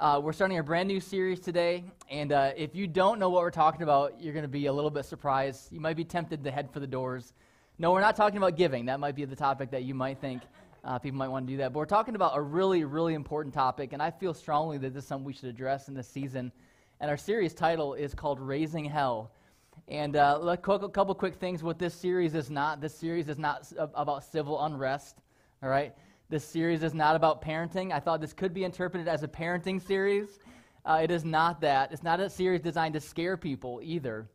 Uh, we're starting a brand new series today, and uh, if you don't know what we're talking about, you're going to be a little bit surprised. You might be tempted to head for the doors. No, we're not talking about giving. That might be the topic that you might think uh, people might want to do that. But we're talking about a really, really important topic, and I feel strongly that this is something we should address in this season. And our series title is called Raising Hell. And uh, a couple quick things what this series is not. This series is not about civil unrest, all right? This series is not about parenting. I thought this could be interpreted as a parenting series. Uh, it is not that. It's not a series designed to scare people either,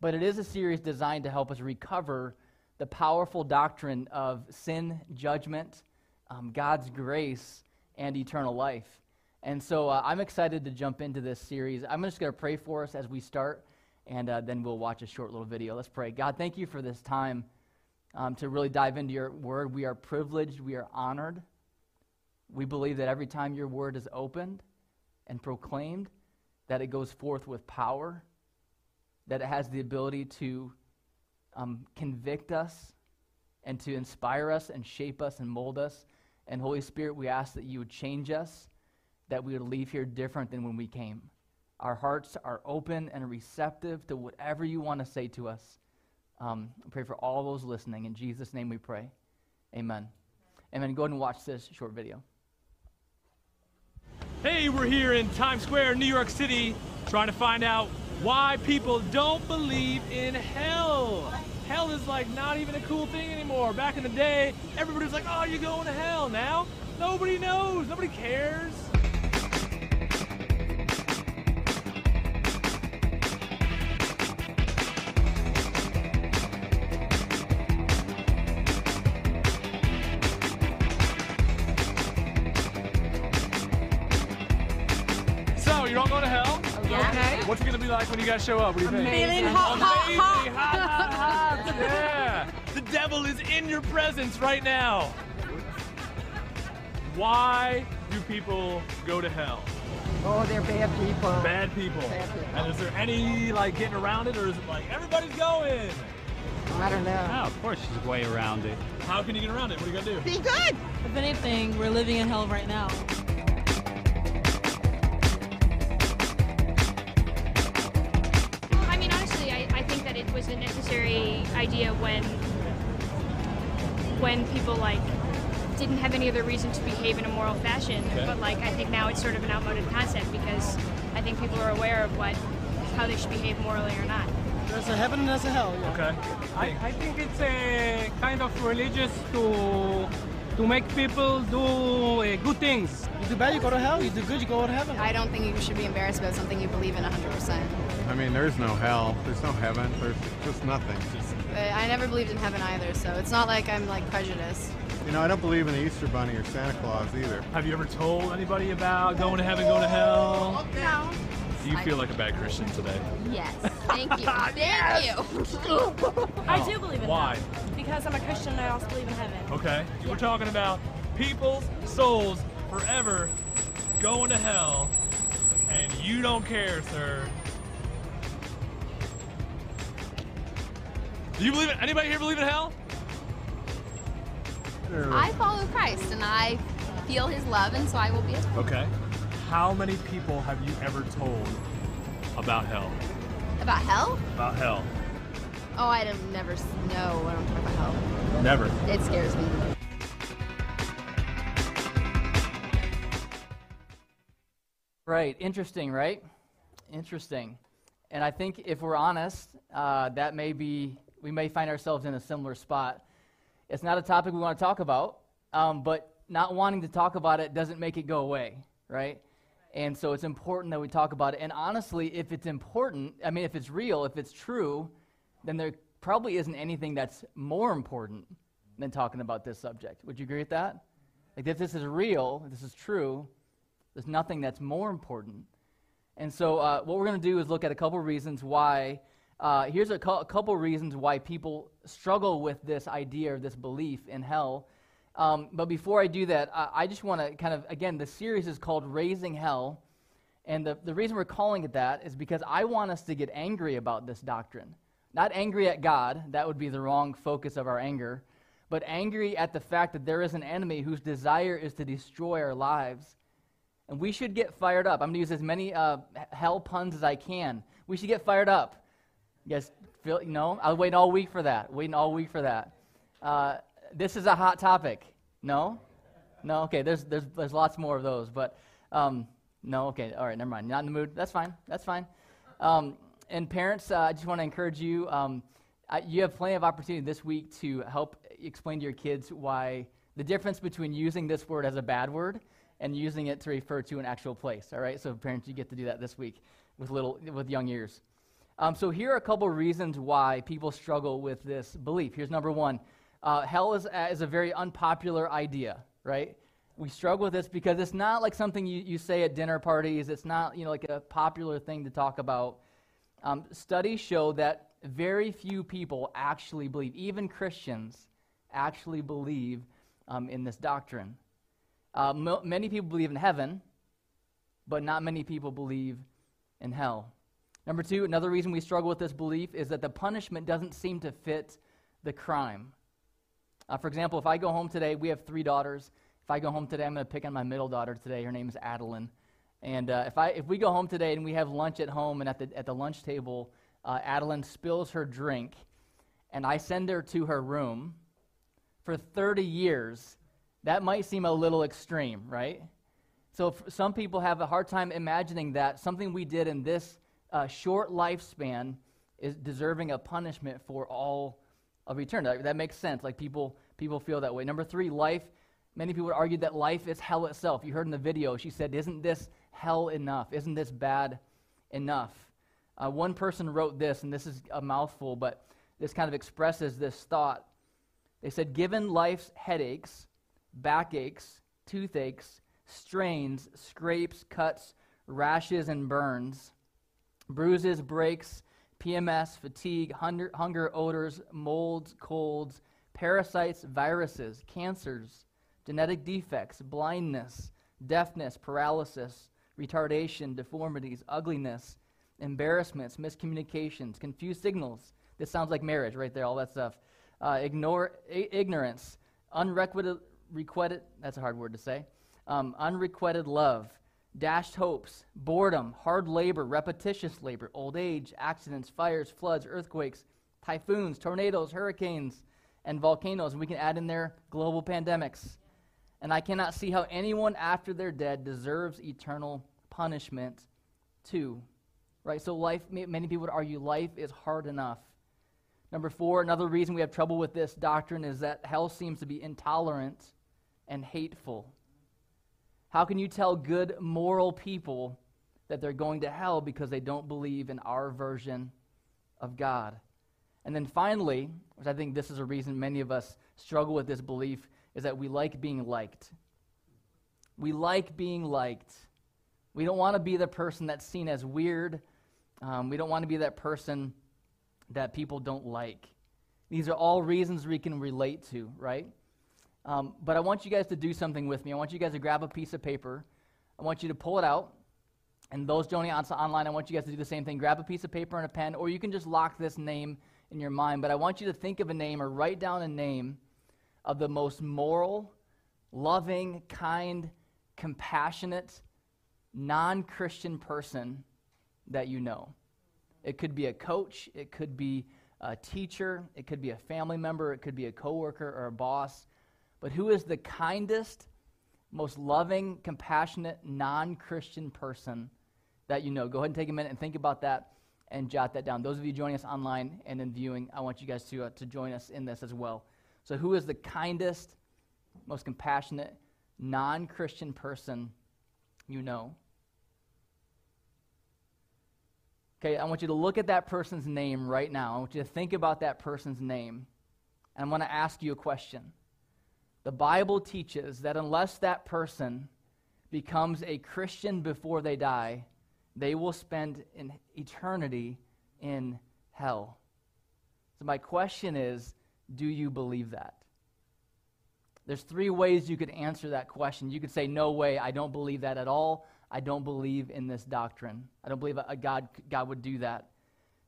but it is a series designed to help us recover the powerful doctrine of sin, judgment, um, God's grace, and eternal life. And so uh, I'm excited to jump into this series. I'm just going to pray for us as we start, and uh, then we'll watch a short little video. Let's pray. God, thank you for this time um, to really dive into your word. We are privileged, we are honored. We believe that every time your word is opened and proclaimed, that it goes forth with power, that it has the ability to um, convict us and to inspire us and shape us and mold us. And Holy Spirit, we ask that you would change us, that we would leave here different than when we came. Our hearts are open and receptive to whatever you want to say to us. Um, I pray for all those listening. In Jesus' name we pray. Amen. Amen. Go ahead and watch this short video. Hey, we're here in Times Square, New York City, trying to find out why people don't believe in hell. Hell is like not even a cool thing anymore. Back in the day, everybody was like, oh, you're going to hell. Now, nobody knows. Nobody cares. What's it going to be like when you guys show up? What do you think? Feeling hot, hot, hot. Hot, hot, hot. Yeah. The devil is in your presence right now. Why do people go to hell? Oh, they're bad people. Bad people. Bad people. And is there any like getting around it, or is it like everybody's going? I don't know. Oh, of course, there's a way around it. How can you get around it? What are you gonna do? Be good. If anything, we're living in hell right now. Idea when when people like didn't have any other reason to behave in a moral fashion. Okay. But like, I think now it's sort of an outmoded concept because I think people are aware of what how they should behave morally or not. There's a heaven and there's a hell. Yeah. Okay. I, I think it's a kind of religious to to make people do uh, good things. You do bad, you go to hell. You do good, you go to heaven. I don't think you should be embarrassed about something you believe in 100%. I mean, there's no hell. There's no heaven. There's just nothing. But I never believed in heaven either, so it's not like I'm like prejudiced. You know, I don't believe in the Easter Bunny or Santa Claus either. Have you ever told anybody about going to heaven, going to hell? No. Do you feel like a bad Christian today? Yes. Thank you. Thank you. I do believe in Why? hell. Because I'm a Christian and I also believe in heaven. Okay. We're talking about people's souls forever going to hell, and you don't care, sir. Do you believe it? Anybody here believe in hell? I follow Christ and I feel his love, and so I will be his. Okay. How many people have you ever told about hell? About hell? About hell? Oh, I don't never s- know when I'm talking about hell. Never. It scares me. Right. Interesting, right? Interesting. And I think if we're honest, uh, that may be, we may find ourselves in a similar spot. It's not a topic we want to talk about, um, but not wanting to talk about it doesn't make it go away, right? And so it's important that we talk about it. And honestly, if it's important, I mean, if it's real, if it's true, then there probably isn't anything that's more important than talking about this subject. Would you agree with that? Like, if this is real, if this is true, there's nothing that's more important. And so, uh, what we're going to do is look at a couple reasons why. Uh, here's a, cou- a couple reasons why people struggle with this idea or this belief in hell. Um, but before I do that, I, I just want to kind of, again, the series is called Raising Hell. And the, the reason we're calling it that is because I want us to get angry about this doctrine. Not angry at God, that would be the wrong focus of our anger, but angry at the fact that there is an enemy whose desire is to destroy our lives And we should get fired up. I'm going to use as many uh, hell puns as I can. We should get fired up. Feel, you I was waiting all week for that. Waiting all week for that. Uh, this is a hot topic. No? No? Okay, there's, there's, there's lots more of those. But um, no? Okay, all right, never mind. Not in the mood. That's fine. That's fine. Um, and parents, uh, I just want to encourage you. Um, I, you have plenty of opportunity this week to help explain to your kids why the difference between using this word as a bad word and using it to refer to an actual place. All right, so parents, you get to do that this week with little with young ears. Um, so here are a couple reasons why people struggle with this belief. Here's number one: uh, hell is, uh, is a very unpopular idea, right? We struggle with this because it's not like something you, you say at dinner parties. It's not you know like a popular thing to talk about. Um, studies show that very few people actually believe, even Christians, actually believe um, in this doctrine. Uh, many people believe in heaven, but not many people believe in hell. Number two, another reason we struggle with this belief is that the punishment doesn't seem to fit the crime. Uh, for example, if I go home today, we have three daughters. If I go home today, I'm going to pick on my middle daughter today. Her name is Adeline. And uh, if, I, if we go home today and we have lunch at home, and at the, at the lunch table, uh, Adeline spills her drink, and I send her to her room for 30 years, that might seem a little extreme, right? So some people have a hard time imagining that something we did in this uh, short lifespan is deserving a punishment for all of eternity. That, that makes sense. Like people, people feel that way. Number three, life. Many people would argue that life is hell itself. You heard in the video, she said, Isn't this hell enough? Isn't this bad enough? Uh, one person wrote this, and this is a mouthful, but this kind of expresses this thought. They said, Given life's headaches, backaches, toothaches, strains, scrapes, cuts, rashes, and burns, bruises, breaks, PMS, fatigue, hunger, hunger, odors, molds, colds, parasites, viruses, cancers, genetic defects, blindness, deafness, paralysis, retardation, deformities, ugliness, embarrassments, miscommunications, confused signals. This sounds like marriage right there, all that stuff. Uh, ignore, I- ignorance, unrequited, requited, that's a hard word to say, um, unrequited love, dashed hopes, boredom, hard labor, repetitious labor, old age, accidents, fires, floods, earthquakes, typhoons, tornadoes, hurricanes, and volcanoes. And we can add in there global pandemics. And I cannot see how anyone after they're dead deserves eternal punishment too. Right? So life, many people would argue life is hard enough. Number four, another reason we have trouble with this doctrine is that hell seems to be intolerant and hateful. How can you tell good, moral people that they're going to hell because they don't believe in our version of God? And then finally, which I think this is a reason many of us struggle with this belief, is that we like being liked. We like being liked. We don't want to be the person that's seen as weird. Um, we don't want to be that person that people don't like. These are all reasons we can relate to, right? Um, but I want you guys to do something with me. I want you guys to grab a piece of paper. I want you to pull it out. And those joining on online, I want you guys to do the same thing. Grab a piece of paper and a pen, or you can just lock this name in your mind. But I want you to think of a name or write down a name of the most moral, loving, kind, compassionate, non Christian person that you know. It could be a coach, it could be a teacher, it could be a family member, it could be a coworker or a boss. But who is the kindest, most loving, compassionate, non Christian person that you know? Go ahead and take a minute and think about that and jot that down. Those of you joining us online and in viewing, I want you guys to, uh, to join us in this as well. So, who is the kindest, most compassionate, non Christian person you know? Okay, I want you to look at that person's name right now. I want you to think about that person's name. And I want to ask you a question. The Bible teaches that unless that person becomes a Christian before they die, they will spend an eternity in hell. So, my question is do you believe that? There's three ways you could answer that question. You could say, No way, I don't believe that at all. I don't believe in this doctrine. I don't believe a God, God would do that.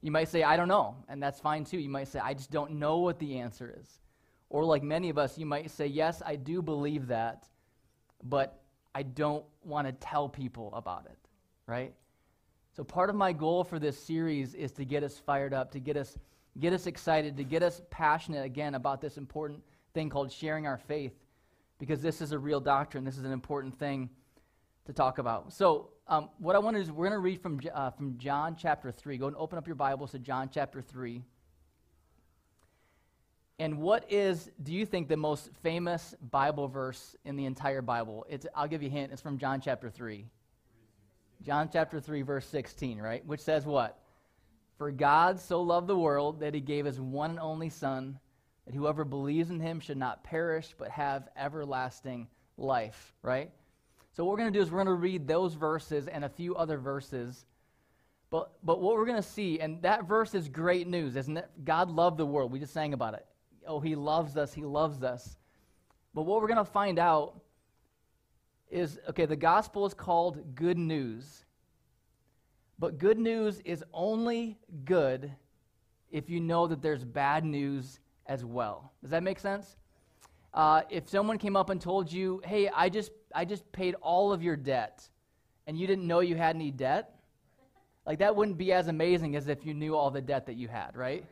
You might say, I don't know, and that's fine too. You might say, I just don't know what the answer is. Or, like many of us, you might say, Yes, I do believe that, but I don't want to tell people about it, right? So part of my goal for this series is to get us fired up, to get us get us excited, to get us passionate again about this important thing called sharing our faith because this is a real doctrine. This is an important thing to talk about. So, um, what I want to do is we're going to read from, uh, from John chapter 3. Go and open up your Bibles to John chapter 3. And what is, do you think, the most famous Bible verse in the entire Bible? It's, I'll give you a hint. It's from John chapter 3. John chapter 3, verse 16, right? Which says what? For God so loved the world that he gave his one and only Son, that whoever believes in him should not perish, but have everlasting life, right? So, what we're going to do is we're going to read those verses and a few other verses. But, but what we're going to see, and that verse is great news, isn't it? God loved the world. We just sang about it oh, he loves us, he loves us. But what we're going to find out is okay, the gospel is called good news. But good news is only good if you know that there's bad news as well. Does that make sense? Uh, if someone came up and told you, hey, I just, I just paid all of your debt, and you didn't know you had any debt, like that wouldn't be as amazing as if you knew all the debt that you had, right?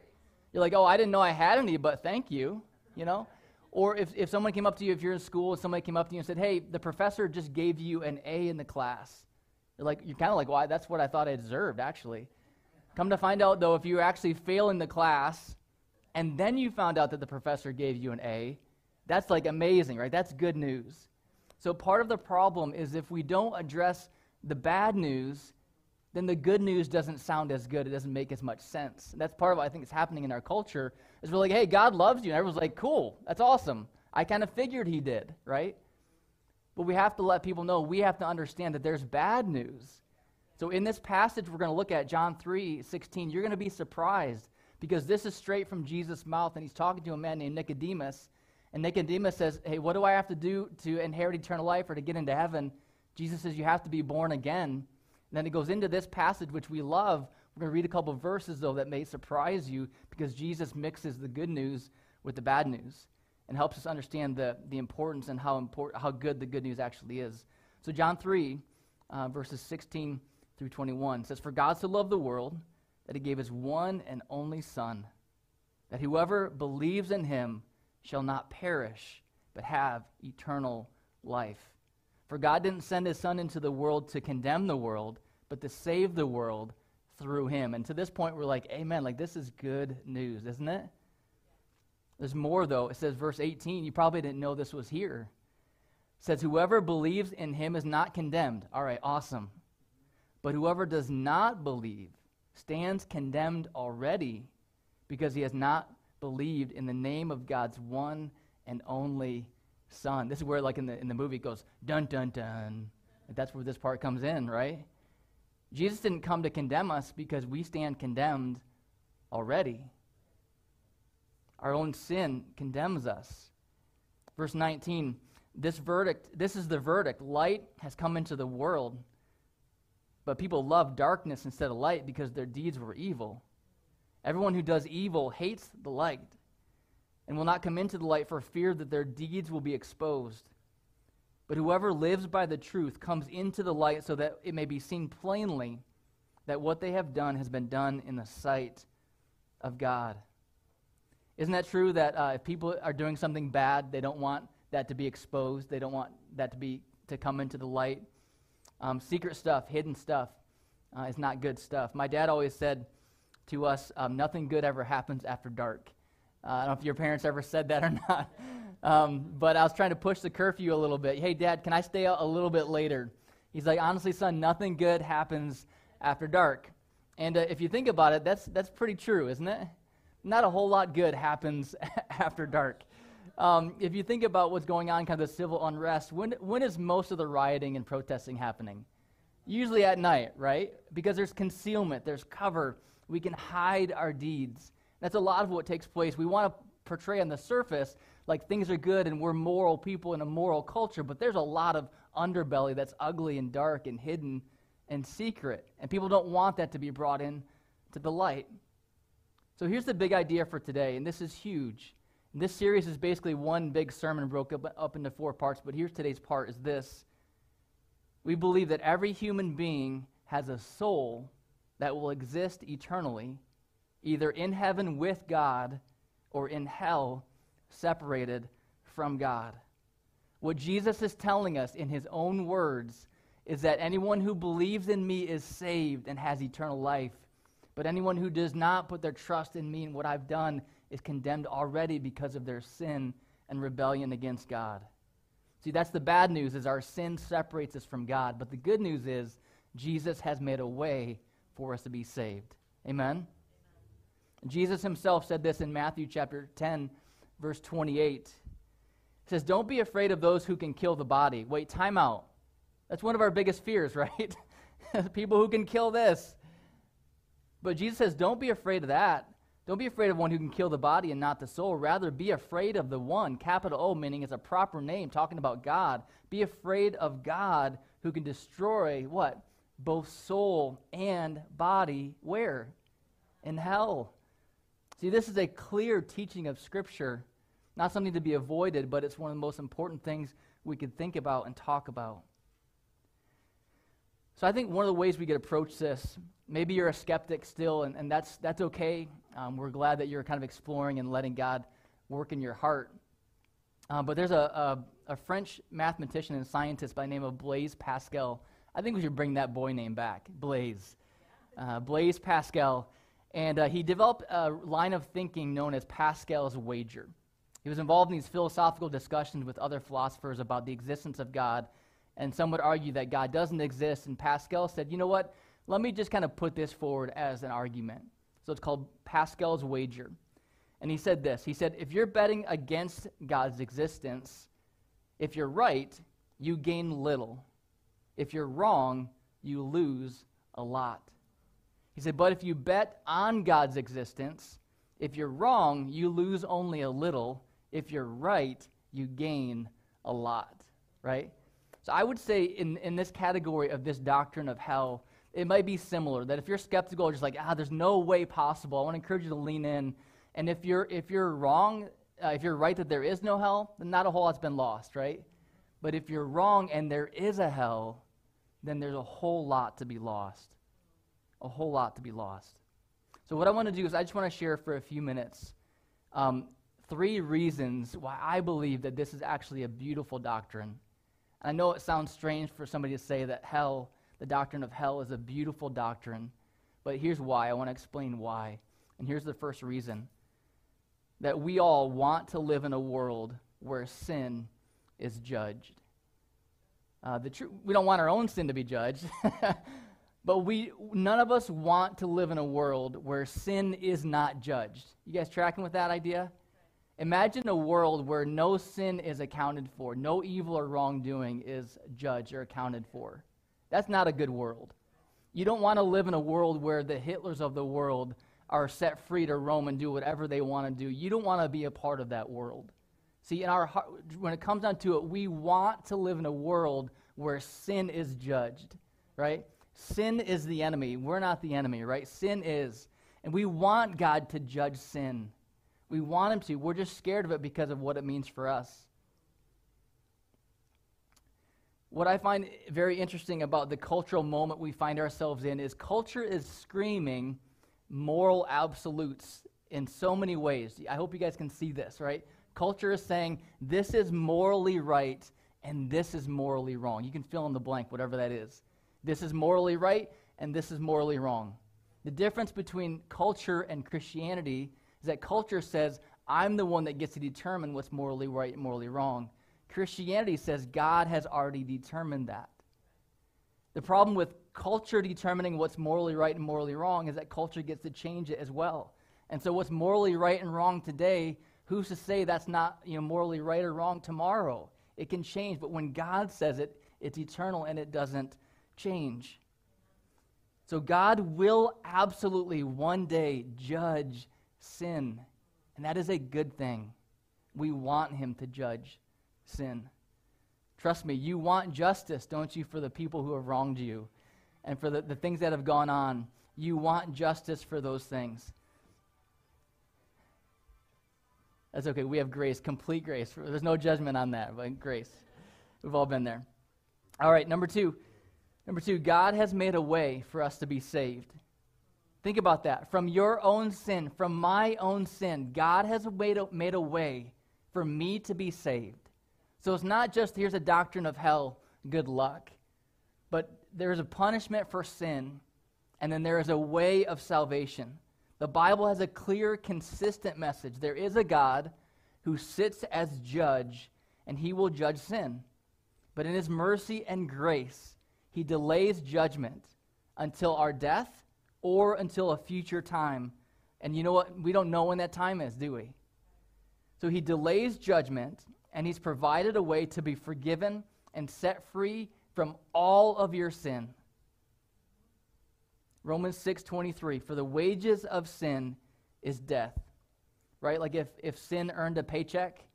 You're like, oh, I didn't know I had any, but thank you, you know? Or if, if someone came up to you, if you're in school, and somebody came up to you and said, hey, the professor just gave you an A in the class. You're like, you're kind of like, why? Well, that's what I thought I deserved, actually. Come to find out, though, if you actually fail in the class, and then you found out that the professor gave you an A, that's like amazing, right? That's good news. So part of the problem is if we don't address the bad news, then the good news doesn't sound as good. It doesn't make as much sense. And that's part of what I think is happening in our culture. Is we're like, hey, God loves you. And everyone's like, cool, that's awesome. I kind of figured he did, right? But we have to let people know, we have to understand that there's bad news. So in this passage we're going to look at, John 3 16, you're going to be surprised because this is straight from Jesus' mouth, and he's talking to a man named Nicodemus. And Nicodemus says, Hey, what do I have to do to inherit eternal life or to get into heaven? Jesus says, You have to be born again. And then it goes into this passage, which we love. We're going to read a couple verses, though, that may surprise you because Jesus mixes the good news with the bad news and helps us understand the, the importance and how, important, how good the good news actually is. So, John 3, uh, verses 16 through 21 says, For God so loved the world that he gave his one and only Son, that whoever believes in him shall not perish, but have eternal life. For God didn't send his Son into the world to condemn the world, but to save the world through him. And to this point, we're like, Amen. Like, this is good news, isn't it? There's more, though. It says, verse 18, you probably didn't know this was here. It says, Whoever believes in him is not condemned. All right, awesome. But whoever does not believe stands condemned already because he has not believed in the name of God's one and only son. This is where, like in the, in the movie, it goes dun dun dun. That's where this part comes in, right? Jesus didn't come to condemn us because we stand condemned already. Our own sin condemns us. Verse 19 this verdict, this is the verdict. Light has come into the world, but people love darkness instead of light because their deeds were evil. Everyone who does evil hates the light and will not come into the light for fear that their deeds will be exposed. But whoever lives by the truth comes into the light so that it may be seen plainly that what they have done has been done in the sight of God. Isn't that true that uh, if people are doing something bad, they don't want that to be exposed? They don't want that to be to come into the light. Um, secret stuff, hidden stuff, uh, is not good stuff. My dad always said to us, um, "Nothing good ever happens after dark." Uh, I don't know if your parents ever said that or not. Um, but I was trying to push the curfew a little bit. Hey, Dad, can I stay out a little bit later? He's like, honestly, son, nothing good happens after dark. And uh, if you think about it, that's, that's pretty true, isn't it? Not a whole lot good happens after dark. Um, if you think about what's going on, kind of the civil unrest, when, when is most of the rioting and protesting happening? Usually at night, right? Because there's concealment, there's cover. We can hide our deeds. That's a lot of what takes place. We want to portray on the surface like things are good and we're moral people in a moral culture, but there's a lot of underbelly that's ugly and dark and hidden and secret. And people don't want that to be brought in to the light. So here's the big idea for today, and this is huge. This series is basically one big sermon broke up, up into four parts, but here's today's part is this. We believe that every human being has a soul that will exist eternally, either in heaven with God or in hell separated from God. What Jesus is telling us in his own words is that anyone who believes in me is saved and has eternal life. But anyone who does not put their trust in me and what I've done is condemned already because of their sin and rebellion against God. See, that's the bad news is our sin separates us from God, but the good news is Jesus has made a way for us to be saved. Amen. Jesus himself said this in Matthew chapter 10 verse 28. He says, "Don't be afraid of those who can kill the body." Wait, time out. That's one of our biggest fears, right? People who can kill this. But Jesus says, "Don't be afraid of that." Don't be afraid of one who can kill the body and not the soul. Rather, be afraid of the one, capital O, meaning it's a proper name, talking about God. Be afraid of God who can destroy what? Both soul and body. Where? In hell. See, this is a clear teaching of Scripture, not something to be avoided, but it's one of the most important things we could think about and talk about. So I think one of the ways we could approach this, maybe you're a skeptic still, and, and that's, that's okay. Um, we're glad that you're kind of exploring and letting God work in your heart. Um, but there's a, a, a, French mathematician and scientist by the name of Blaise Pascal. I think we should bring that boy name back, Blaise. Uh, Blaise Pascal. And uh, he developed a line of thinking known as Pascal's wager. He was involved in these philosophical discussions with other philosophers about the existence of God and some would argue that God doesn't exist. And Pascal said, you know what? Let me just kind of put this forward as an argument. So it's called Pascal's wager. And he said this He said, if you're betting against God's existence, if you're right, you gain little. If you're wrong, you lose a lot. He said, but if you bet on God's existence, if you're wrong, you lose only a little. If you're right, you gain a lot, right? So I would say in, in this category of this doctrine of hell, it might be similar. That if you're skeptical, just like, ah, there's no way possible, I want to encourage you to lean in. And if you're, if you're wrong, uh, if you're right that there is no hell, then not a whole lot's been lost, right? But if you're wrong and there is a hell, then there's a whole lot to be lost. A whole lot to be lost. So, what I want to do is I just want to share for a few minutes um, three reasons why I believe that this is actually a beautiful doctrine And I know it sounds strange for somebody to say that hell, the doctrine of hell, is a beautiful doctrine, but here's why. I want to explain why. And here's the first reason that we all want to live in a world where sin is judged. Uh, the tr- we don't want our own sin to be judged, but we none of us want to live in a world where sin is not judged. You guys tracking with that idea? Imagine a world where no sin is accounted for, no evil or wrongdoing is judged or accounted for. That's not a good world. You don't want to live in a world where the Hitlers of the world are set free to roam and do whatever they want to do. You don't want to be a part of that world. See, in our heart, when it comes down to it, we want to live in a world where sin is judged, right? Sin is the enemy. We're not the enemy, right? Sin is. And we want God to judge sin. We want him to. We're just scared of it because of what it means for us. What I find very interesting about the cultural moment we find ourselves in is culture is screaming moral absolutes in so many ways. I hope you guys can see this, right? Culture is saying this is morally right and this is morally wrong. You can fill in the blank, whatever that is. This is morally right and this is morally wrong. The difference between culture and Christianity is that culture says, I'm the one that gets to determine what's morally right and morally wrong. Christianity says God has already determined that. The problem with culture determining what's morally right and morally wrong is that culture gets to change it as well. And so what's morally right and wrong today, who's to say that's not you know, morally right or wrong tomorrow? It can change, but when God says it, it's eternal and it doesn't change. So God will absolutely one day judge sin. And that is a good thing. We want him to judge sin. Trust me, you want justice, don't you, for the people who have wronged you and for the, the things that have gone on. You want justice for those things. That's okay. We have grace, complete grace. There's no judgment on that, but grace. We've all been there. All right, number two. Number two, God has made a way for us to be saved. Think about that. From your own sin, from my own sin, God has made a, made a way for me to be saved. So it's not just here's a doctrine of hell, good luck. But there is a punishment for sin, and then there is a way of salvation. The Bible has a clear, consistent message. There is a God who sits as judge, and he will judge sin. But in his mercy and grace, he delays judgment until our death or until a future time. And you know what? We don't know when that time is, do we? So he delays judgment, and he's provided a way to be forgiven and set free from all of your sin. Romans 6:23 for the wages of sin is death. Right? Like if if sin earned a paycheck,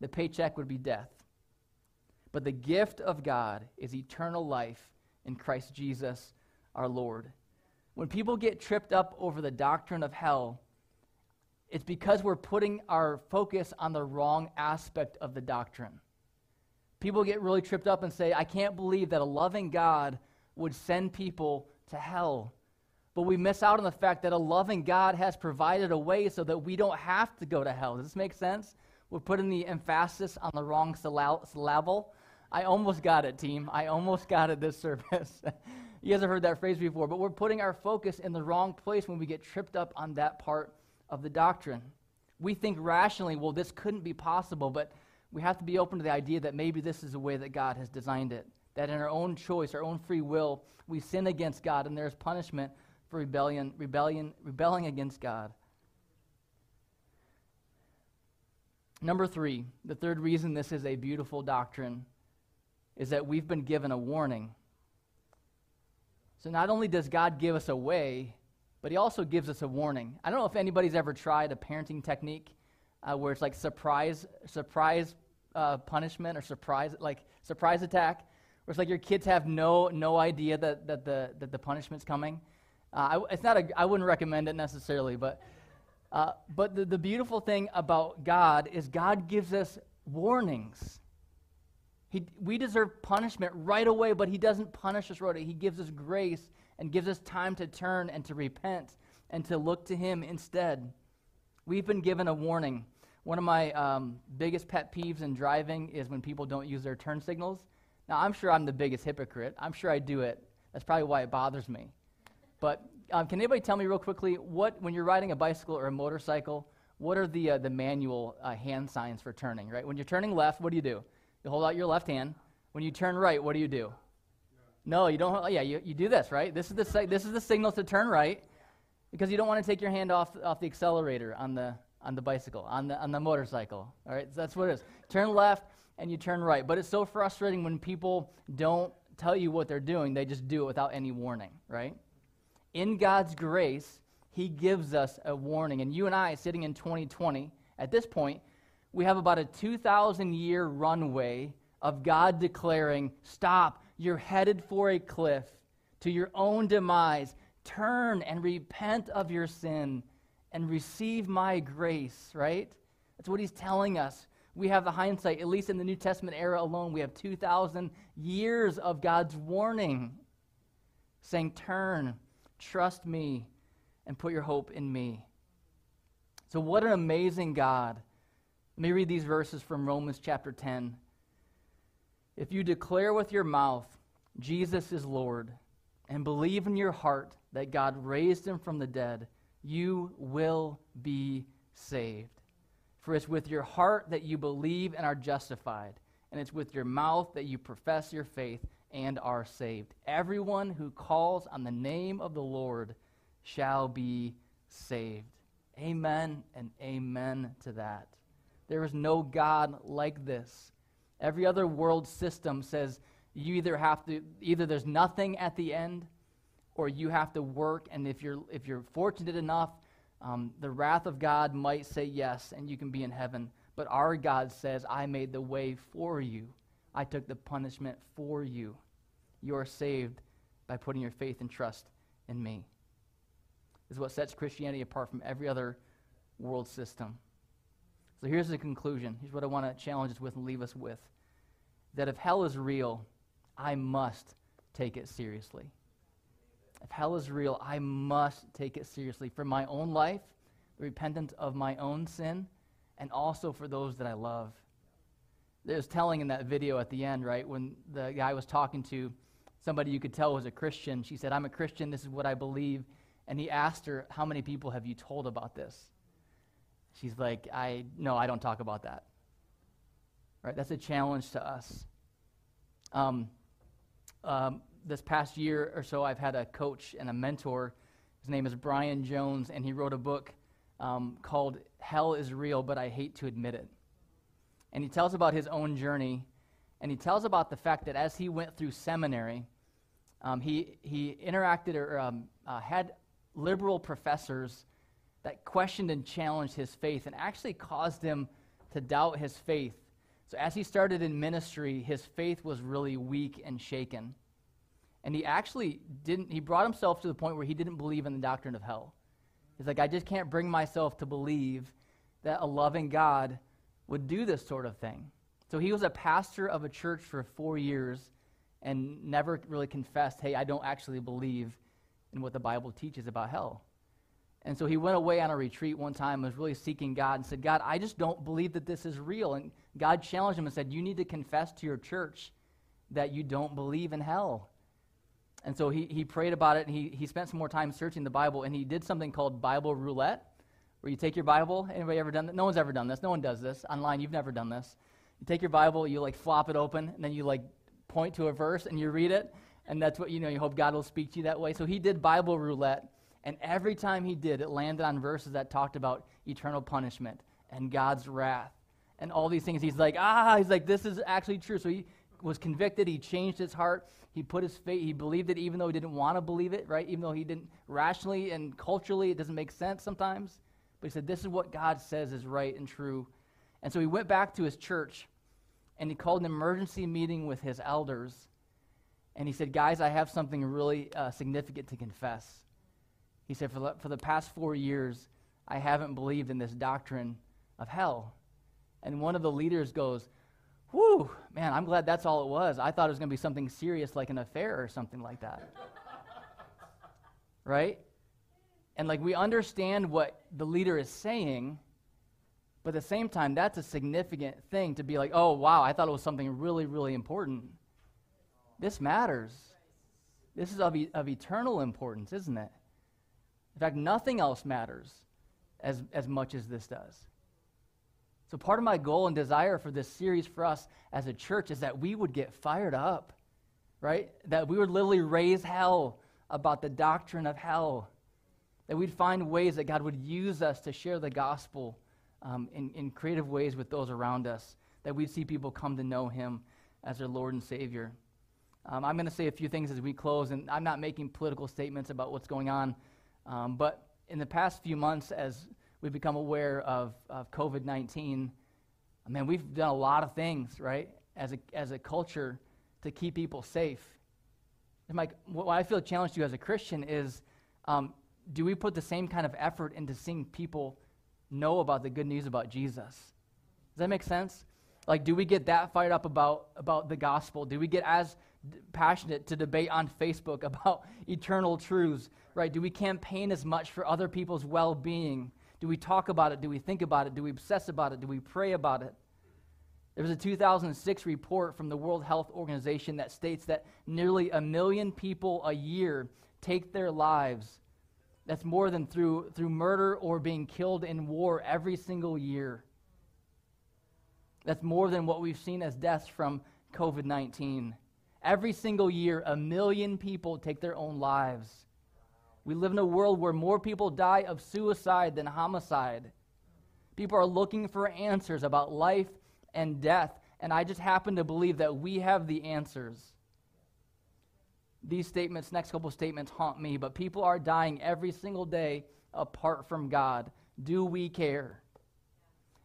the paycheck would be death. But the gift of God is eternal life in Christ Jesus our Lord. When people get tripped up over the doctrine of hell, it's because we're putting our focus on the wrong aspect of the doctrine. People get really tripped up and say, I can't believe that a loving God would send people to hell. But we miss out on the fact that a loving God has provided a way so that we don't have to go to hell. Does this make sense? We're putting the emphasis on the wrong syllable. I almost got it, team. I almost got it this service. you guys have heard that phrase before, but we're putting our focus in the wrong place when we get tripped up on that part of the doctrine. We think rationally, well, this couldn't be possible, but we have to be open to the idea that maybe this is the way that God has designed it. That in our own choice, our own free will, we sin against God, and there's punishment for rebellion, rebellion, rebelling against God. Number three, the third reason this is a beautiful doctrine is that we've been given a warning. So not only does God give us a way, but He also gives us a warning. I don't know if anybody's ever tried a parenting technique uh, where it's like surprise, surprise uh, punishment or surprise, like surprise attack, where it's like your kids have no no idea that, that the that the punishment's coming. Uh, I, it's not a, I wouldn't recommend it necessarily, but uh, but the, the beautiful thing about God is God gives us warnings. He, we deserve punishment right away, but He doesn't punish us right away. He gives us grace and gives us time to turn and to repent and to look to Him instead. We've been given a warning. One of my um, biggest pet peeves in driving is when people don't use their turn signals. Now, I'm sure I'm the biggest hypocrite. I'm sure I do it. That's probably why it bothers me. But um, can anybody tell me real quickly what, when you're riding a bicycle or a motorcycle, what are the, uh, the manual uh, hand signs for turning, right? When you're turning left, what do you do? You hold out your left hand. When you turn right, what do you do? No, you don't. Oh, yeah, you, you do this, right? This is the this is the signal to turn right, because you don't want to take your hand off off the accelerator on the on the bicycle on the on the motorcycle. All right, so that's what it is. Turn left and you turn right. But it's so frustrating when people don't tell you what they're doing; they just do it without any warning, right? In God's grace, He gives us a warning, and you and I, sitting in 2020, at this point, we have about a 2,000 year runway of God declaring, Stop, you're headed for a cliff to your own demise. Turn and repent of your sin and receive my grace, right? That's what he's telling us. We have the hindsight, at least in the New Testament era alone, we have 2,000 years of God's warning saying, Turn, trust me, and put your hope in me. So, what an amazing God let me read these verses from Romans chapter 10. If you declare with your mouth Jesus is Lord and believe in your heart that God raised him from the dead, you will be saved. For it's with your heart that you believe and are justified, and it's with your mouth that you profess your faith and are saved. Everyone who calls on the name of the Lord shall be saved. Amen and amen to that. There is no God like this. Every other world system says you either have to, either there's nothing at the end, or you have to work. And if you're, if you're fortunate enough, um, the wrath of God might say yes, and you can be in heaven. But our God says, I made the way for you. I took the punishment for you. You are saved by putting your faith and trust in me. This is what sets Christianity apart from every other world system. So here's the conclusion. Here's what I want to challenge us with and leave us with that if hell is real, I must take it seriously. If hell is real, I must take it seriously for my own life, the repentance of my own sin, and also for those that I love. There's telling in that video at the end, right, when the guy was talking to somebody you could tell was a Christian. She said, I'm a Christian, this is what I believe. And he asked her, How many people have you told about this? She's like, I no, I don't talk about that. Right? That's a challenge to us. Um, um, this past year or so, I've had a coach and a mentor. His name is Brian Jones, and he wrote a book um, called Hell is Real, but I Hate to Admit It. And he tells about his own journey, and he tells about the fact that as he went through seminary, um, he, he interacted or um, uh, had liberal professors that questioned and challenged his faith and actually caused him to doubt his faith. So, as he started in ministry, his faith was really weak and shaken. And he actually didn't, he brought himself to the point where he didn't believe in the doctrine of hell. He's like, I just can't bring myself to believe that a loving God would do this sort of thing. So, he was a pastor of a church for four years and never really confessed, hey, I don't actually believe in what the Bible teaches about hell. And so he went away on a retreat one time, was really seeking God, and said, God, I just don't believe that this is real. And God challenged him and said, You need to confess to your church that you don't believe in hell. And so he, he prayed about it, and he, he spent some more time searching the Bible, and he did something called Bible roulette, where you take your Bible. Anybody ever done that? No one's ever done this. No one does this. Online, you've never done this. You take your Bible, you like flop it open, and then you like point to a verse and you read it, and that's what you know, you hope God will speak to you that way. So he did Bible roulette and every time he did, it landed on verses that talked about eternal punishment and God's wrath and all these things. He's like, ah, he's like, this is actually true. So he was convicted. He changed his heart. He put his faith, he believed it even though he didn't want to believe it, right? Even though he didn't rationally and culturally, it doesn't make sense sometimes. But he said, this is what God says is right and true. And so he went back to his church and he called an emergency meeting with his elders. And he said, guys, I have something really uh, significant to confess. He said, for the, for the past four years, I haven't believed in this doctrine of hell. And one of the leaders goes, Whew, man, I'm glad that's all it was. I thought it was going to be something serious like an affair or something like that. right? And like we understand what the leader is saying, but at the same time, that's a significant thing to be like, oh, wow, I thought it was something really, really important. This matters. This is of, e- of eternal importance, isn't it? In fact, nothing else matters as, as much as this does. So, part of my goal and desire for this series for us as a church is that we would get fired up, right? That we would literally raise hell about the doctrine of hell. That we'd find ways that God would use us to share the gospel um, in, in creative ways with those around us. That we'd see people come to know Him as their Lord and Savior. Um, I'm going to say a few things as we close, and I'm not making political statements about what's going on um, but in the past few months, as we've become aware of, of COVID 19, I mean, we've done a lot of things, right, as a, as a culture to keep people safe. And Mike, what I feel challenged to you as a Christian is um, do we put the same kind of effort into seeing people know about the good news about Jesus? Does that make sense? Like, do we get that fired up about, about the gospel? Do we get as passionate to debate on Facebook about eternal truths, right? Do we campaign as much for other people's well being? Do we talk about it? Do we think about it? Do we obsess about it? Do we pray about it? There was a 2006 report from the World Health Organization that states that nearly a million people a year take their lives. That's more than through, through murder or being killed in war every single year. That's more than what we've seen as deaths from COVID 19. Every single year, a million people take their own lives. We live in a world where more people die of suicide than homicide. People are looking for answers about life and death, and I just happen to believe that we have the answers. These statements, next couple statements, haunt me, but people are dying every single day apart from God. Do we care?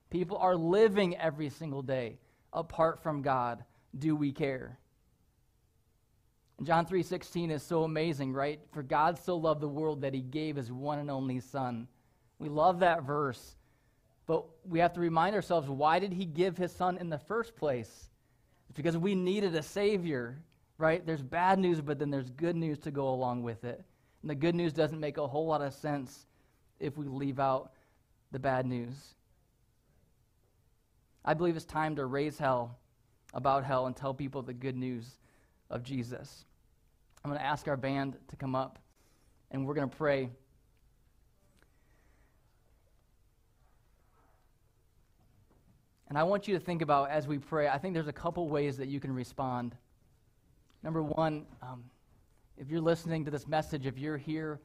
People are living every single day apart from God. Do we care? John 3:16 is so amazing, right? For God so loved the world that he gave his one and only son. We love that verse. But we have to remind ourselves why did he give his son in the first place? It's because we needed a savior. right? There's bad news, but then there's good news to go along with it. And the good news doesn't make a whole lot of sense if we leave out the bad news. I believe it's time to raise hell about hell and tell people the good news of Jesus. I'm going to ask our band to come up and we're going to pray. And I want you to think about as we pray, I think there's a couple ways that you can respond. Number one, um, if you're listening to this message, if you're here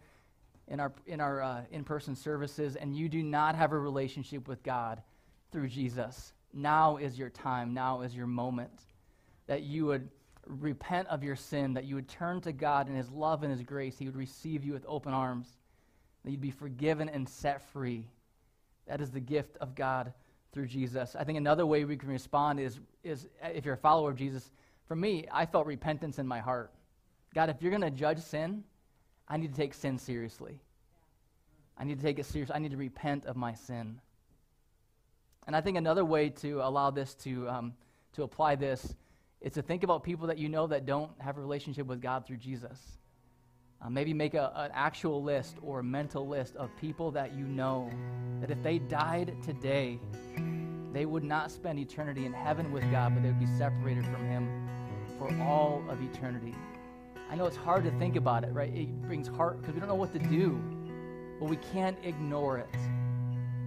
in our, in our uh, in person services and you do not have a relationship with God through Jesus, now is your time, now is your moment that you would repent of your sin, that you would turn to God in His love and His grace. He would receive you with open arms, that you'd be forgiven and set free. That is the gift of God through Jesus. I think another way we can respond is, is if you're a follower of Jesus, for me, I felt repentance in my heart. God, if you're going to judge sin, I need to take sin seriously. I need to take it seriously. I need to repent of my sin. And I think another way to allow this to, um, to apply this is to think about people that you know that don't have a relationship with God through Jesus. Uh, maybe make a, an actual list or a mental list of people that you know that if they died today, they would not spend eternity in heaven with God, but they would be separated from Him for all of eternity. I know it's hard to think about it, right? It brings heart because we don't know what to do, but we can't ignore it.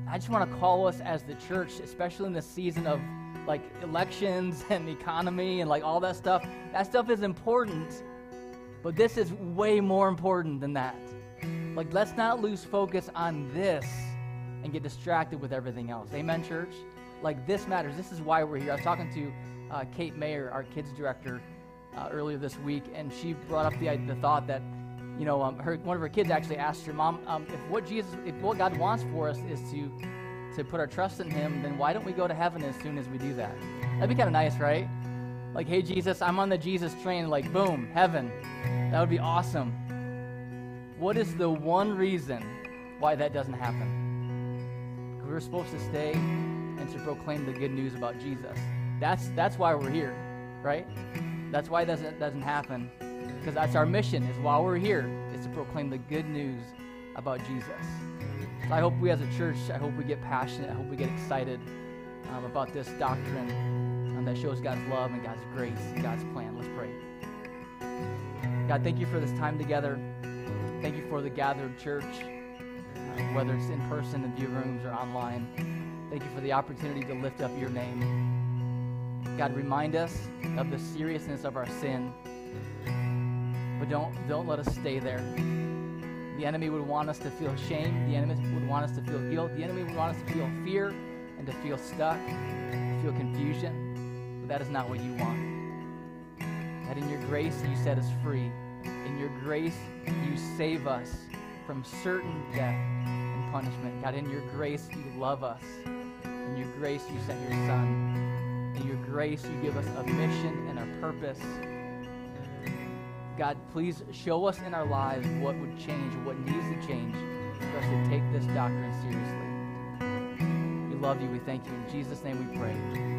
I just want to call us as the church, especially in the season of like elections and the economy and like all that stuff. That stuff is important, but this is way more important than that. Like, let's not lose focus on this and get distracted with everything else. Amen, church? Like, this matters. This is why we're here. I was talking to uh, Kate Mayer, our kids director, uh, earlier this week, and she brought up the, the thought that, you know, um, her, one of her kids actually asked her mom, um, if what Jesus, if what God wants for us is to to put our trust in Him, then why don't we go to heaven as soon as we do that? That'd be kind of nice, right? Like, hey, Jesus, I'm on the Jesus train, like, boom, heaven. That would be awesome. What is the one reason why that doesn't happen? We're supposed to stay and to proclaim the good news about Jesus. That's, that's why we're here, right? That's why that doesn't, doesn't happen. Because that's our mission, is while we're here, is to proclaim the good news about Jesus. So I hope we as a church, I hope we get passionate, I hope we get excited um, about this doctrine um, that shows God's love and God's grace and God's plan. Let's pray. God, thank you for this time together. Thank you for the gathered church, uh, whether it's in person in view rooms or online. Thank you for the opportunity to lift up your name. God, remind us of the seriousness of our sin, but don't, don't let us stay there. The enemy would want us to feel shame. The enemy would want us to feel guilt. The enemy would want us to feel fear and to feel stuck, to feel confusion. But that is not what you want. That in your grace you set us free. In your grace you save us from certain death and punishment. God, in your grace you love us. In your grace you sent your Son. In your grace you give us a mission and a purpose. God, please show us in our lives what would change, what needs to change for us to take this doctrine seriously. We love you. We thank you. In Jesus' name we pray.